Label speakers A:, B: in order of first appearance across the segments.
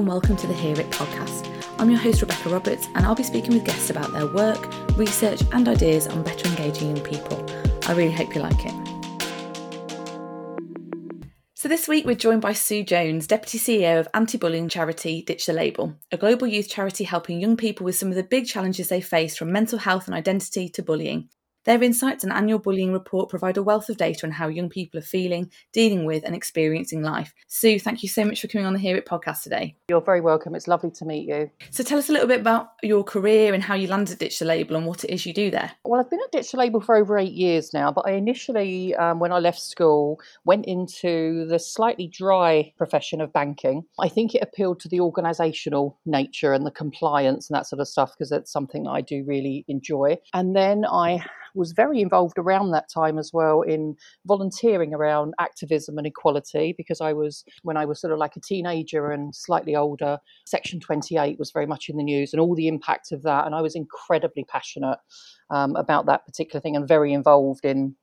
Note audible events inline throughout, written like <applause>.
A: and welcome to the Hear It podcast. I'm your host, Rebecca Roberts, and I'll be speaking with guests about their work, research, and ideas on better engaging young people. I really hope you like it. So, this week we're joined by Sue Jones, Deputy CEO of anti bullying charity Ditch the Label, a global youth charity helping young people with some of the big challenges they face from mental health and identity to bullying. Their insights and annual bullying report provide a wealth of data on how young people are feeling, dealing with, and experiencing life. Sue, thank you so much for coming on the Hear It podcast today.
B: You're very welcome. It's lovely to meet you.
A: So, tell us a little bit about your career and how you landed at Ditch the Label and what it is you do there.
B: Well, I've been at Ditch the Label for over eight years now, but I initially, um, when I left school, went into the slightly dry profession of banking. I think it appealed to the organisational nature and the compliance and that sort of stuff because it's something I do really enjoy. And then I was very involved around that time as well in volunteering around activism and equality because I was, when I was sort of like a teenager and slightly older, Section 28 was very much in the news and all the impact of that. And I was incredibly passionate um, about that particular thing and very involved in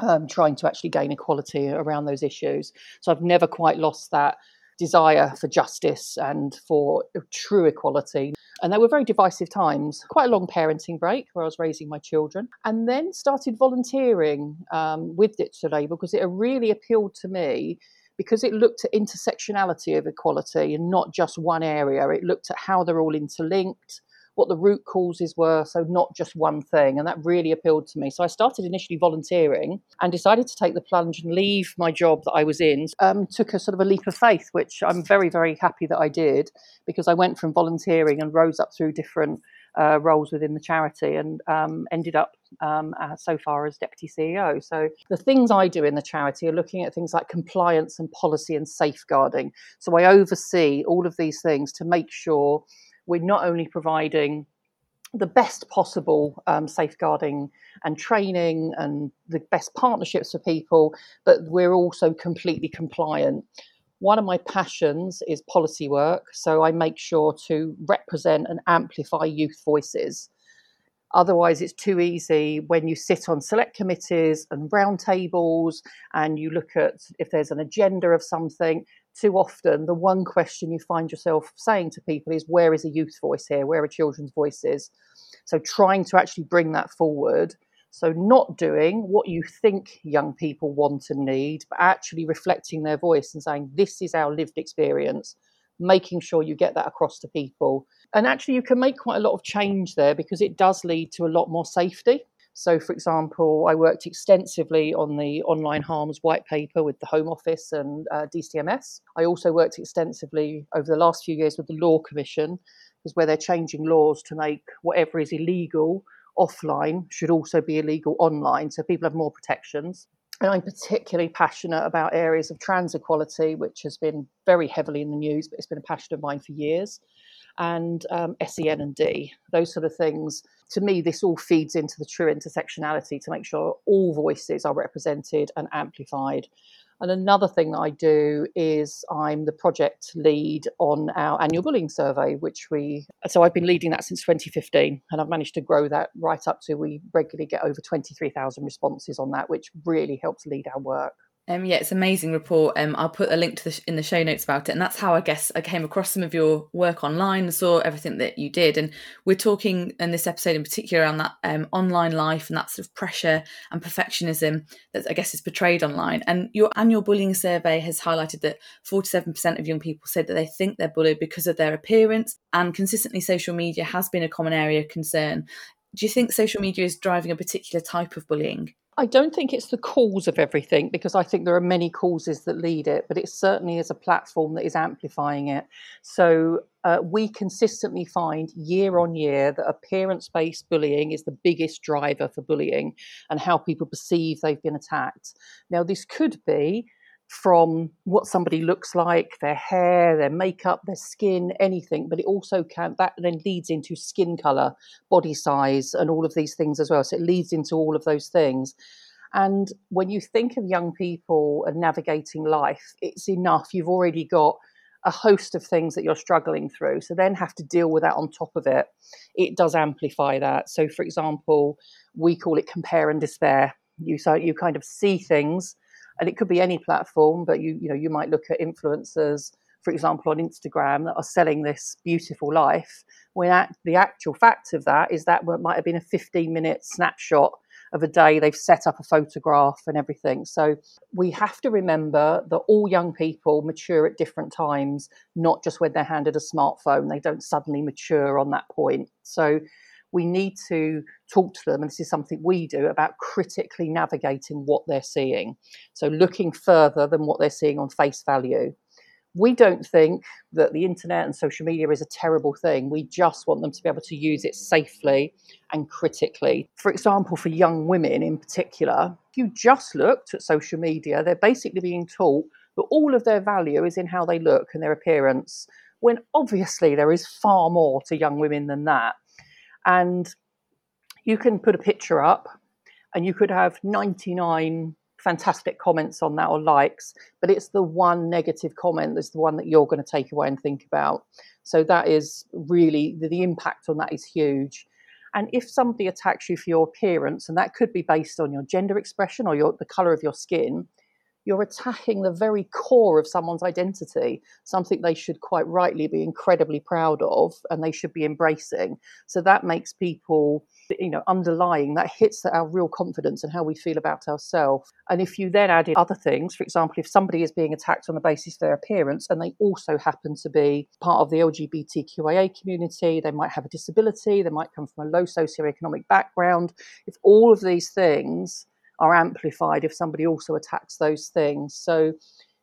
B: um, trying to actually gain equality around those issues. So I've never quite lost that desire for justice and for true equality. And they were very divisive times. Quite a long parenting break where I was raising my children, and then started volunteering um, with Ditch Label because it really appealed to me because it looked at intersectionality of equality and not just one area. It looked at how they're all interlinked, what the root causes were, so not just one thing. And that really appealed to me. So I started initially volunteering and decided to take the plunge and leave my job that I was in. Um, took a sort of a leap of faith, which I'm very, very happy that I did because I went from volunteering and rose up through different uh, roles within the charity and um, ended up um, uh, so far as deputy CEO. So the things I do in the charity are looking at things like compliance and policy and safeguarding. So I oversee all of these things to make sure we're not only providing the best possible um, safeguarding and training and the best partnerships for people, but we're also completely compliant. One of my passions is policy work, so I make sure to represent and amplify youth voices. Otherwise, it's too easy when you sit on select committees and roundtables and you look at if there's an agenda of something, too often the one question you find yourself saying to people is where is a youth voice here? Where are children's voices? So trying to actually bring that forward. So not doing what you think young people want and need but actually reflecting their voice and saying this is our lived experience making sure you get that across to people. And actually you can make quite a lot of change there because it does lead to a lot more safety so, for example, I worked extensively on the online harms white paper with the Home Office and uh, DCMS. I also worked extensively over the last few years with the Law Commission, because where they're changing laws to make whatever is illegal offline should also be illegal online, so people have more protections. And I'm particularly passionate about areas of trans equality, which has been very heavily in the news, but it's been a passion of mine for years and um, SEN and D, those sort of things. To me, this all feeds into the true intersectionality to make sure all voices are represented and amplified. And another thing that I do is I'm the project lead on our annual bullying survey, which we, so I've been leading that since 2015, and I've managed to grow that right up to we regularly get over 23,000 responses on that, which really helps lead our work.
A: Um, yeah, it's amazing report. Um, I'll put a link to the sh- in the show notes about it, and that's how I guess I came across some of your work online and saw everything that you did. And we're talking in this episode in particular around that um, online life and that sort of pressure and perfectionism that I guess is portrayed online. And your annual bullying survey has highlighted that forty-seven percent of young people said that they think they're bullied because of their appearance, and consistently, social media has been a common area of concern. Do you think social media is driving a particular type of bullying?
B: I don't think it's the cause of everything because I think there are many causes that lead it, but it certainly is a platform that is amplifying it. So uh, we consistently find year on year that appearance based bullying is the biggest driver for bullying and how people perceive they've been attacked. Now, this could be from what somebody looks like, their hair, their makeup, their skin, anything, but it also can, that then leads into skin color, body size, and all of these things as well. So it leads into all of those things. And when you think of young people and navigating life, it's enough. You've already got a host of things that you're struggling through. So then have to deal with that on top of it. It does amplify that. So, for example, we call it compare and despair. You so you kind of see things and it could be any platform but you you know you might look at influencers for example, on Instagram that are selling this beautiful life, when the actual fact of that is that it might have been a 15 minute snapshot of a day. They've set up a photograph and everything. So we have to remember that all young people mature at different times, not just when they're handed a smartphone. They don't suddenly mature on that point. So we need to talk to them, and this is something we do about critically navigating what they're seeing. So looking further than what they're seeing on face value we don't think that the internet and social media is a terrible thing. We just want them to be able to use it safely and critically. For example, for young women in particular, if you just looked at social media, they're basically being taught that all of their value is in how they look and their appearance, when obviously there is far more to young women than that. And you can put a picture up and you could have 99 fantastic comments on that or likes, but it's the one negative comment that's the one that you're going to take away and think about. So that is really the, the impact on that is huge. And if somebody attacks you for your appearance, and that could be based on your gender expression or your, the color of your skin, you're attacking the very core of someone's identity, something they should quite rightly be incredibly proud of and they should be embracing. So that makes people, you know, underlying that hits our real confidence and how we feel about ourselves. And if you then add in other things, for example, if somebody is being attacked on the basis of their appearance and they also happen to be part of the LGBTQIA community, they might have a disability, they might come from a low socioeconomic background, if all of these things are amplified if somebody also attacks those things. So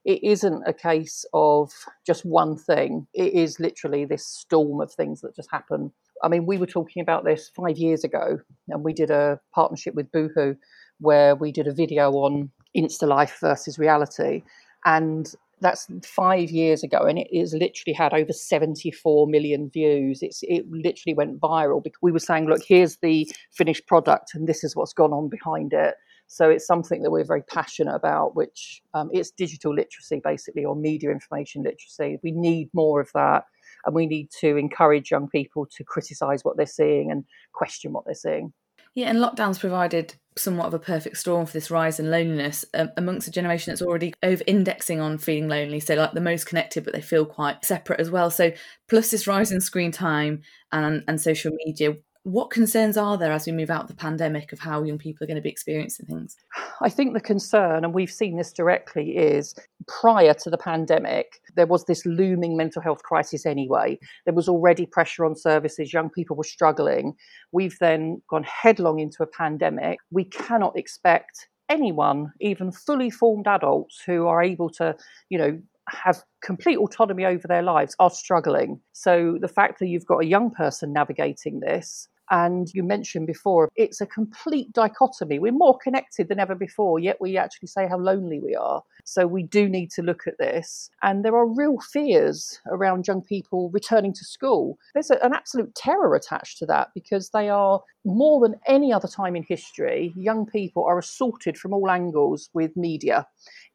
B: it isn't a case of just one thing. It is literally this storm of things that just happen. I mean, we were talking about this five years ago, and we did a partnership with Boohoo where we did a video on Insta life versus reality. And that's five years ago, and it has literally had over 74 million views. It's it literally went viral because we were saying, look, here's the finished product, and this is what's gone on behind it. So it's something that we're very passionate about, which um, it's digital literacy basically, or media information literacy. We need more of that, and we need to encourage young people to criticise what they're seeing and question what they're seeing.
A: Yeah, and lockdowns provided somewhat of a perfect storm for this rise in loneliness um, amongst a generation that's already over indexing on feeling lonely. So, like the most connected, but they feel quite separate as well. So, plus this rise in screen time and, and social media, what concerns are there as we move out of the pandemic of how young people are going to be experiencing things?
B: I think the concern, and we've seen this directly, is prior to the pandemic, there was this looming mental health crisis anyway. There was already pressure on services, young people were struggling. We've then gone headlong into a pandemic. We cannot expect anyone, even fully formed adults who are able to, you know, have complete autonomy over their lives are struggling. So the fact that you've got a young person navigating this and you mentioned before, it's a complete dichotomy. We're more connected than ever before, yet we actually say how lonely we are. So we do need to look at this. And there are real fears around young people returning to school. There's a, an absolute terror attached to that because they are more than any other time in history, young people are assaulted from all angles with media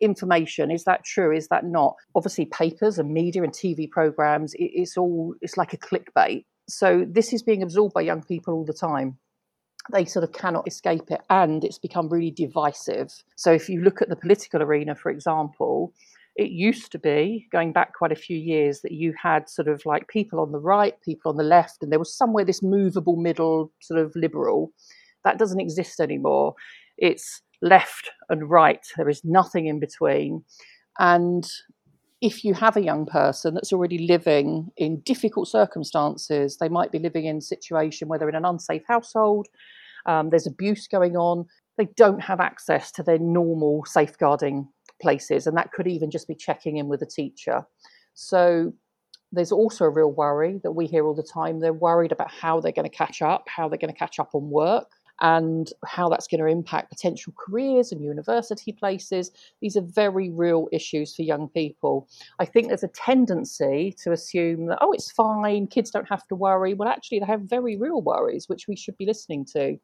B: information. Is that true? Is that not? Obviously, papers and media and TV programs, it, it's all, it's like a clickbait so this is being absorbed by young people all the time. They sort of cannot escape it and it's become really divisive. So if you look at the political arena for example it used to be going back quite a few years that you had sort of like people on the right people on the left and there was somewhere this movable middle sort of liberal. That doesn't exist anymore. It's left and right. There is nothing in between. And if you have a young person that's already living in difficult circumstances, they might be living in a situation where they're in an unsafe household, um, there's abuse going on, they don't have access to their normal safeguarding places, and that could even just be checking in with a teacher. So there's also a real worry that we hear all the time. They're worried about how they're going to catch up, how they're going to catch up on work and how that's going to impact potential careers and university places. These are very real issues for young people. I think there's a tendency to assume that, oh, it's fine, kids don't have to worry. Well, actually, they have very real worries, which we should be listening to.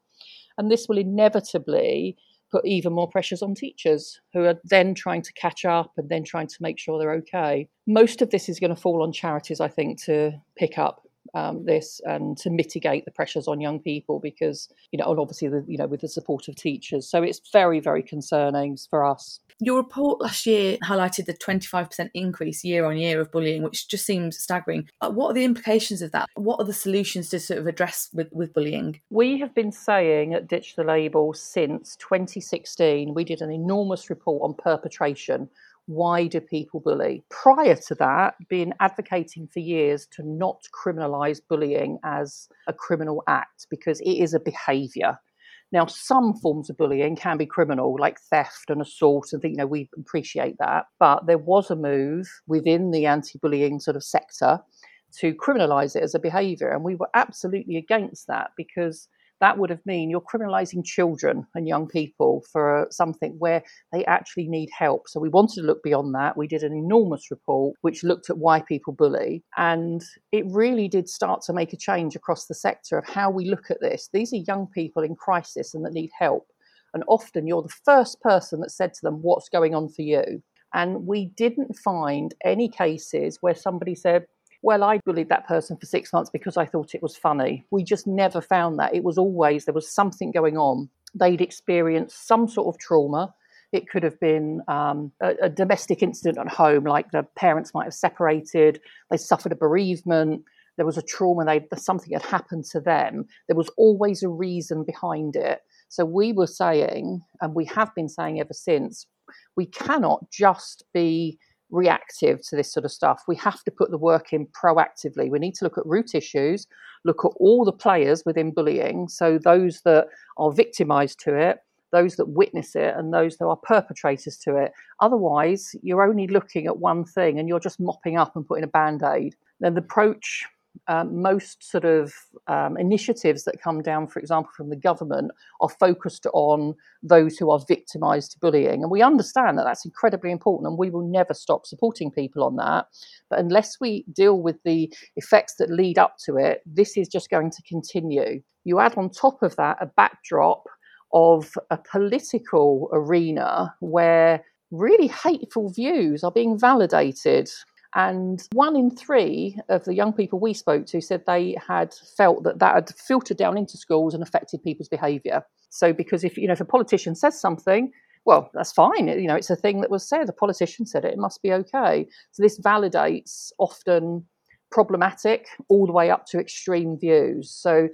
B: And this will inevitably put even more pressures on teachers who are then trying to catch up and then trying to make sure they're okay. Most of this is going to fall on charities, I think, to pick up um, this and to mitigate the pressures on young people because you know and obviously the, you know with the support of teachers so it's very very concerning for us
A: your report last year highlighted the 25% increase year on year of bullying, which just seems staggering. Uh, what are the implications of that? What are the solutions to sort of address with, with bullying?
B: We have been saying at Ditch the Label since 2016, we did an enormous report on perpetration. Why do people bully? Prior to that, been advocating for years to not criminalise bullying as a criminal act because it is a behaviour now, some forms of bullying can be criminal, like theft and assault, and you know we appreciate that. But there was a move within the anti-bullying sort of sector to criminalise it as a behaviour, and we were absolutely against that because that would have mean you're criminalizing children and young people for something where they actually need help. So we wanted to look beyond that. We did an enormous report which looked at why people bully, and it really did start to make a change across the sector of how we look at this. These are young people in crisis and that need help. And often you're the first person that said to them, What's going on for you? And we didn't find any cases where somebody said, well, I bullied that person for six months because I thought it was funny. We just never found that. It was always there was something going on. They'd experienced some sort of trauma. It could have been um, a, a domestic incident at home, like the parents might have separated, they suffered a bereavement, there was a trauma, they, something had happened to them. There was always a reason behind it. So we were saying, and we have been saying ever since, we cannot just be reactive to this sort of stuff. We have to put the work in proactively. We need to look at root issues, look at all the players within bullying. So, those that are victimized to it, those that witness it, and those that are perpetrators to it. Otherwise, you're only looking at one thing and you're just mopping up and putting a band aid. Then the approach um, most sort of um, initiatives that come down, for example, from the government, are focused on those who are victimised to bullying. And we understand that that's incredibly important, and we will never stop supporting people on that. But unless we deal with the effects that lead up to it, this is just going to continue. You add on top of that a backdrop of a political arena where really hateful views are being validated and one in three of the young people we spoke to said they had felt that that had filtered down into schools and affected people's behaviour. So, because if you know if a politician says something, well, that's fine. You know, it's a thing that was said. A politician said it; it must be okay. So this validates often problematic all the way up to extreme views. So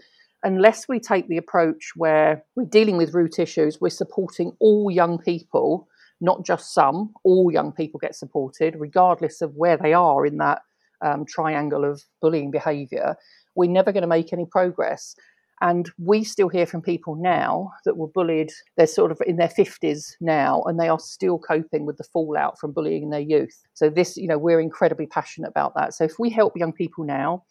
B: unless we take the approach where we're dealing with root issues, we're supporting all young people not just some, all young people get supported, regardless of where they are in that um, triangle of bullying behaviour. We're never going to make any progress. And we still hear from people now that were bullied, they're sort of in their 50s now, and they are still coping with the fallout from bullying in their youth. So, this, you know, we're incredibly passionate about that. So, if we help young people now,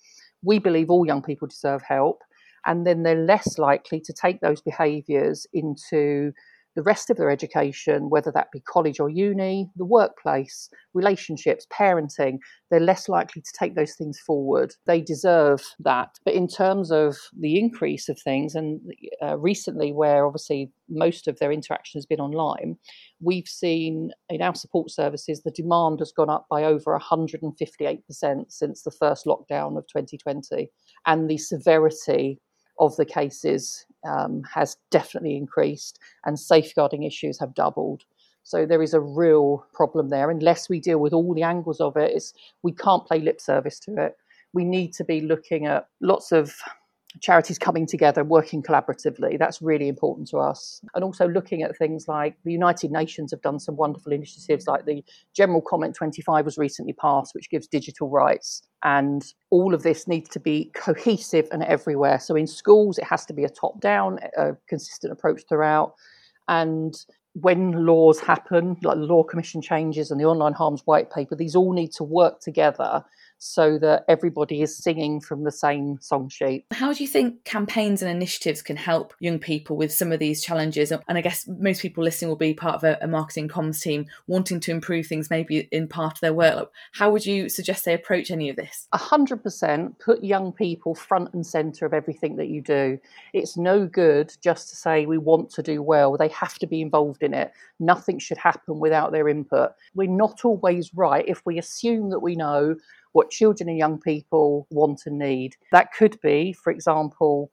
B: we believe all young people deserve help. And then they're less likely to take those behaviours into the rest of their education, whether that be college or uni, the workplace, relationships, parenting, they're less likely to take those things forward. They deserve that. But in terms of the increase of things, and uh, recently, where obviously most of their interaction has been online, we've seen in our support services the demand has gone up by over 158% since the first lockdown of 2020. And the severity of the cases um, has definitely increased, and safeguarding issues have doubled. So there is a real problem there. Unless we deal with all the angles of it, we can't play lip service to it. We need to be looking at lots of charities coming together working collaboratively that's really important to us. And also looking at things like the united nations have done some wonderful initiatives like the general comment 25 was recently passed which gives digital rights. And all of this needs to be cohesive and everywhere. So in schools it has to be a top down a consistent approach throughout. And when laws happen, like the Law Commission changes and the Online Harms White Paper, these all need to work together so that everybody is singing from the same song sheet.
A: How do you think campaigns and initiatives can help young people with some of these challenges? And I guess most people listening will be part of a, a marketing comms team wanting to improve things maybe in part of their work. How would you suggest they approach any of this?
B: A hundred percent put young people front and centre of everything that you do. It's no good just to say we want to do well. They have to be involved in it. Nothing should happen without their input. We're not always right if we assume that we know what children and young people want and need. That could be, for example,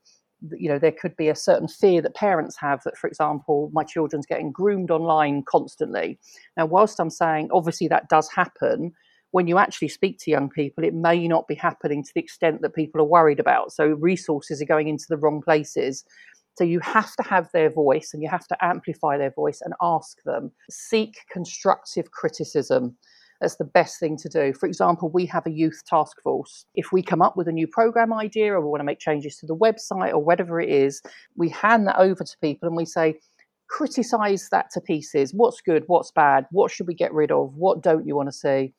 B: you know there could be a certain fear that parents have that for example my children's getting groomed online constantly. Now whilst i'm saying obviously that does happen when you actually speak to young people it may not be happening to the extent that people are worried about. So resources are going into the wrong places. So you have to have their voice and you have to amplify their voice and ask them. Seek constructive criticism that's the best thing to do. For example, we have a youth task force. If we come up with a new program idea or we want to make changes to the website or whatever it is, we hand that over to people and we say, criticize that to pieces. What's good? What's bad? What should we get rid of? What don't you want to see?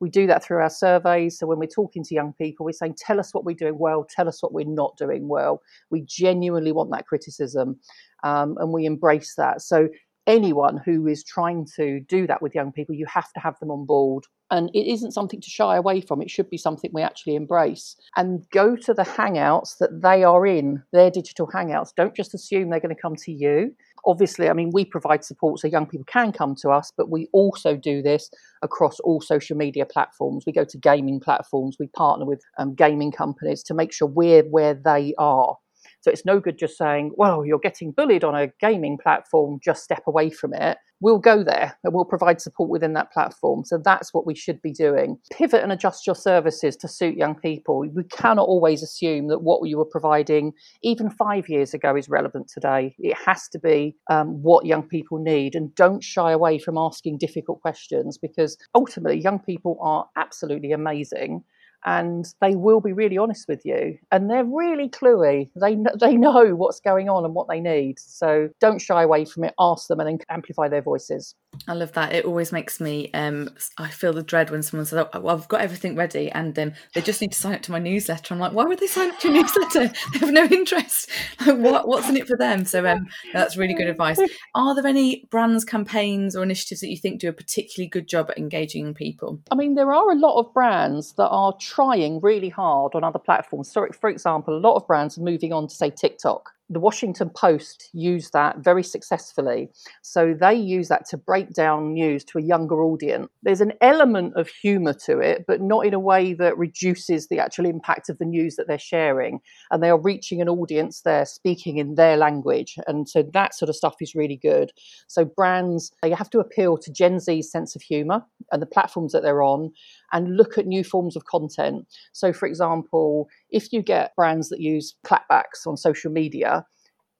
B: We do that through our surveys. So when we're talking to young people, we're saying, tell us what we're doing well, tell us what we're not doing well. We genuinely want that criticism um, and we embrace that. So anyone who is trying to do that with young people, you have to have them on board. And it isn't something to shy away from. It should be something we actually embrace and go to the hangouts that they are in, their digital hangouts. Don't just assume they're going to come to you. Obviously, I mean, we provide support so young people can come to us, but we also do this across all social media platforms. We go to gaming platforms, we partner with um, gaming companies to make sure we're where they are so it's no good just saying, well, you're getting bullied on a gaming platform, just step away from it. We'll go there and we'll provide support within that platform. So that's what we should be doing. Pivot and adjust your services to suit young people. We cannot always assume that what you were providing even five years ago is relevant today. It has to be um, what young people need. And don't shy away from asking difficult questions because ultimately, young people are absolutely amazing and they will be really honest with you. And they're really cluey. They they know what's going on and what they need. So don't shy away from it. Ask them and then amplify their voices.
A: I love that. It always makes me um i feel the dread when someone says oh, well, i've got everything ready and um, they just need to sign up to my newsletter. I'm like why would they sign up to your newsletter? <laughs> They have no interest. <laughs> Like what what's in it for them? So um that's really good advice. Are there any brands campaigns or initiatives that you think do a particularly good job at engaging people?
B: I mean there are a lot of brands that are trying really hard on other platforms. So, for example, a lot of brands are moving on to say TikTok the Washington Post used that very successfully. So they use that to break down news to a younger audience. There's an element of humor to it, but not in a way that reduces the actual impact of the news that they're sharing. And they are reaching an audience there speaking in their language. And so that sort of stuff is really good. So brands, they have to appeal to Gen Z's sense of humor and the platforms that they're on and look at new forms of content. So, for example, if you get brands that use clapbacks on social media,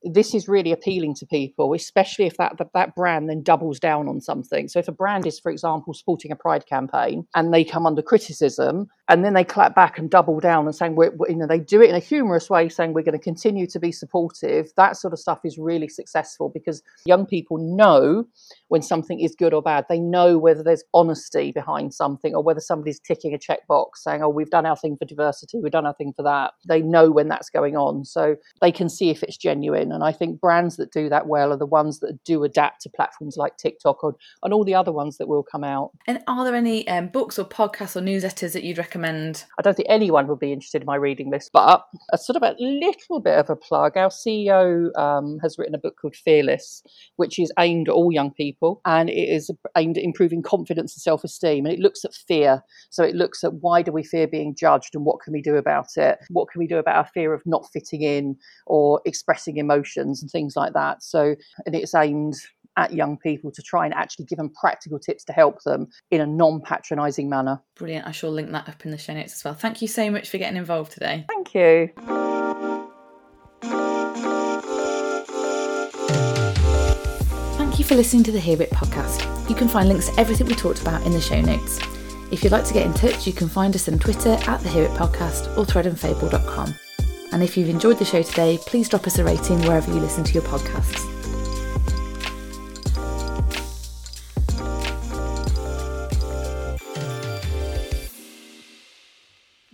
B: this is really appealing to people, especially if that, that, that brand then doubles down on something. So if a brand is, for example, supporting a pride campaign and they come under criticism, and then they clap back and double down and saying, we're, you know, they do it in a humorous way, saying we're going to continue to be supportive. That sort of stuff is really successful because young people know when something is good or bad. They know whether there's honesty behind something or whether somebody's ticking a checkbox saying, oh, we've done our thing for diversity, we've done our thing for that. They know when that's going on. So they can see if it's genuine. And I think brands that do that well are the ones that do adapt to platforms like TikTok or, and all the other ones that will come out.
A: And are there any um, books or podcasts or newsletters that you'd recommend? Recommend?
B: I don't think anyone would be interested in my reading list, but a sort of a little bit of a plug. Our CEO um, has written a book called Fearless, which is aimed at all young people and it is aimed at improving confidence and self esteem. And it looks at fear. So it looks at why do we fear being judged and what can we do about it? What can we do about our fear of not fitting in or expressing emotions and things like that? So, and it's aimed at young people to try and actually give them practical tips to help them in a non patronising manner.
A: Brilliant. I shall link that up in the show notes as well. Thank you so much for getting involved today.
B: Thank you.
A: Thank you for listening to the Hear It podcast. You can find links to everything we talked about in the show notes. If you'd like to get in touch, you can find us on Twitter at the Hear It podcast or threadandfable.com. And if you've enjoyed the show today, please drop us a rating wherever you listen to your podcasts.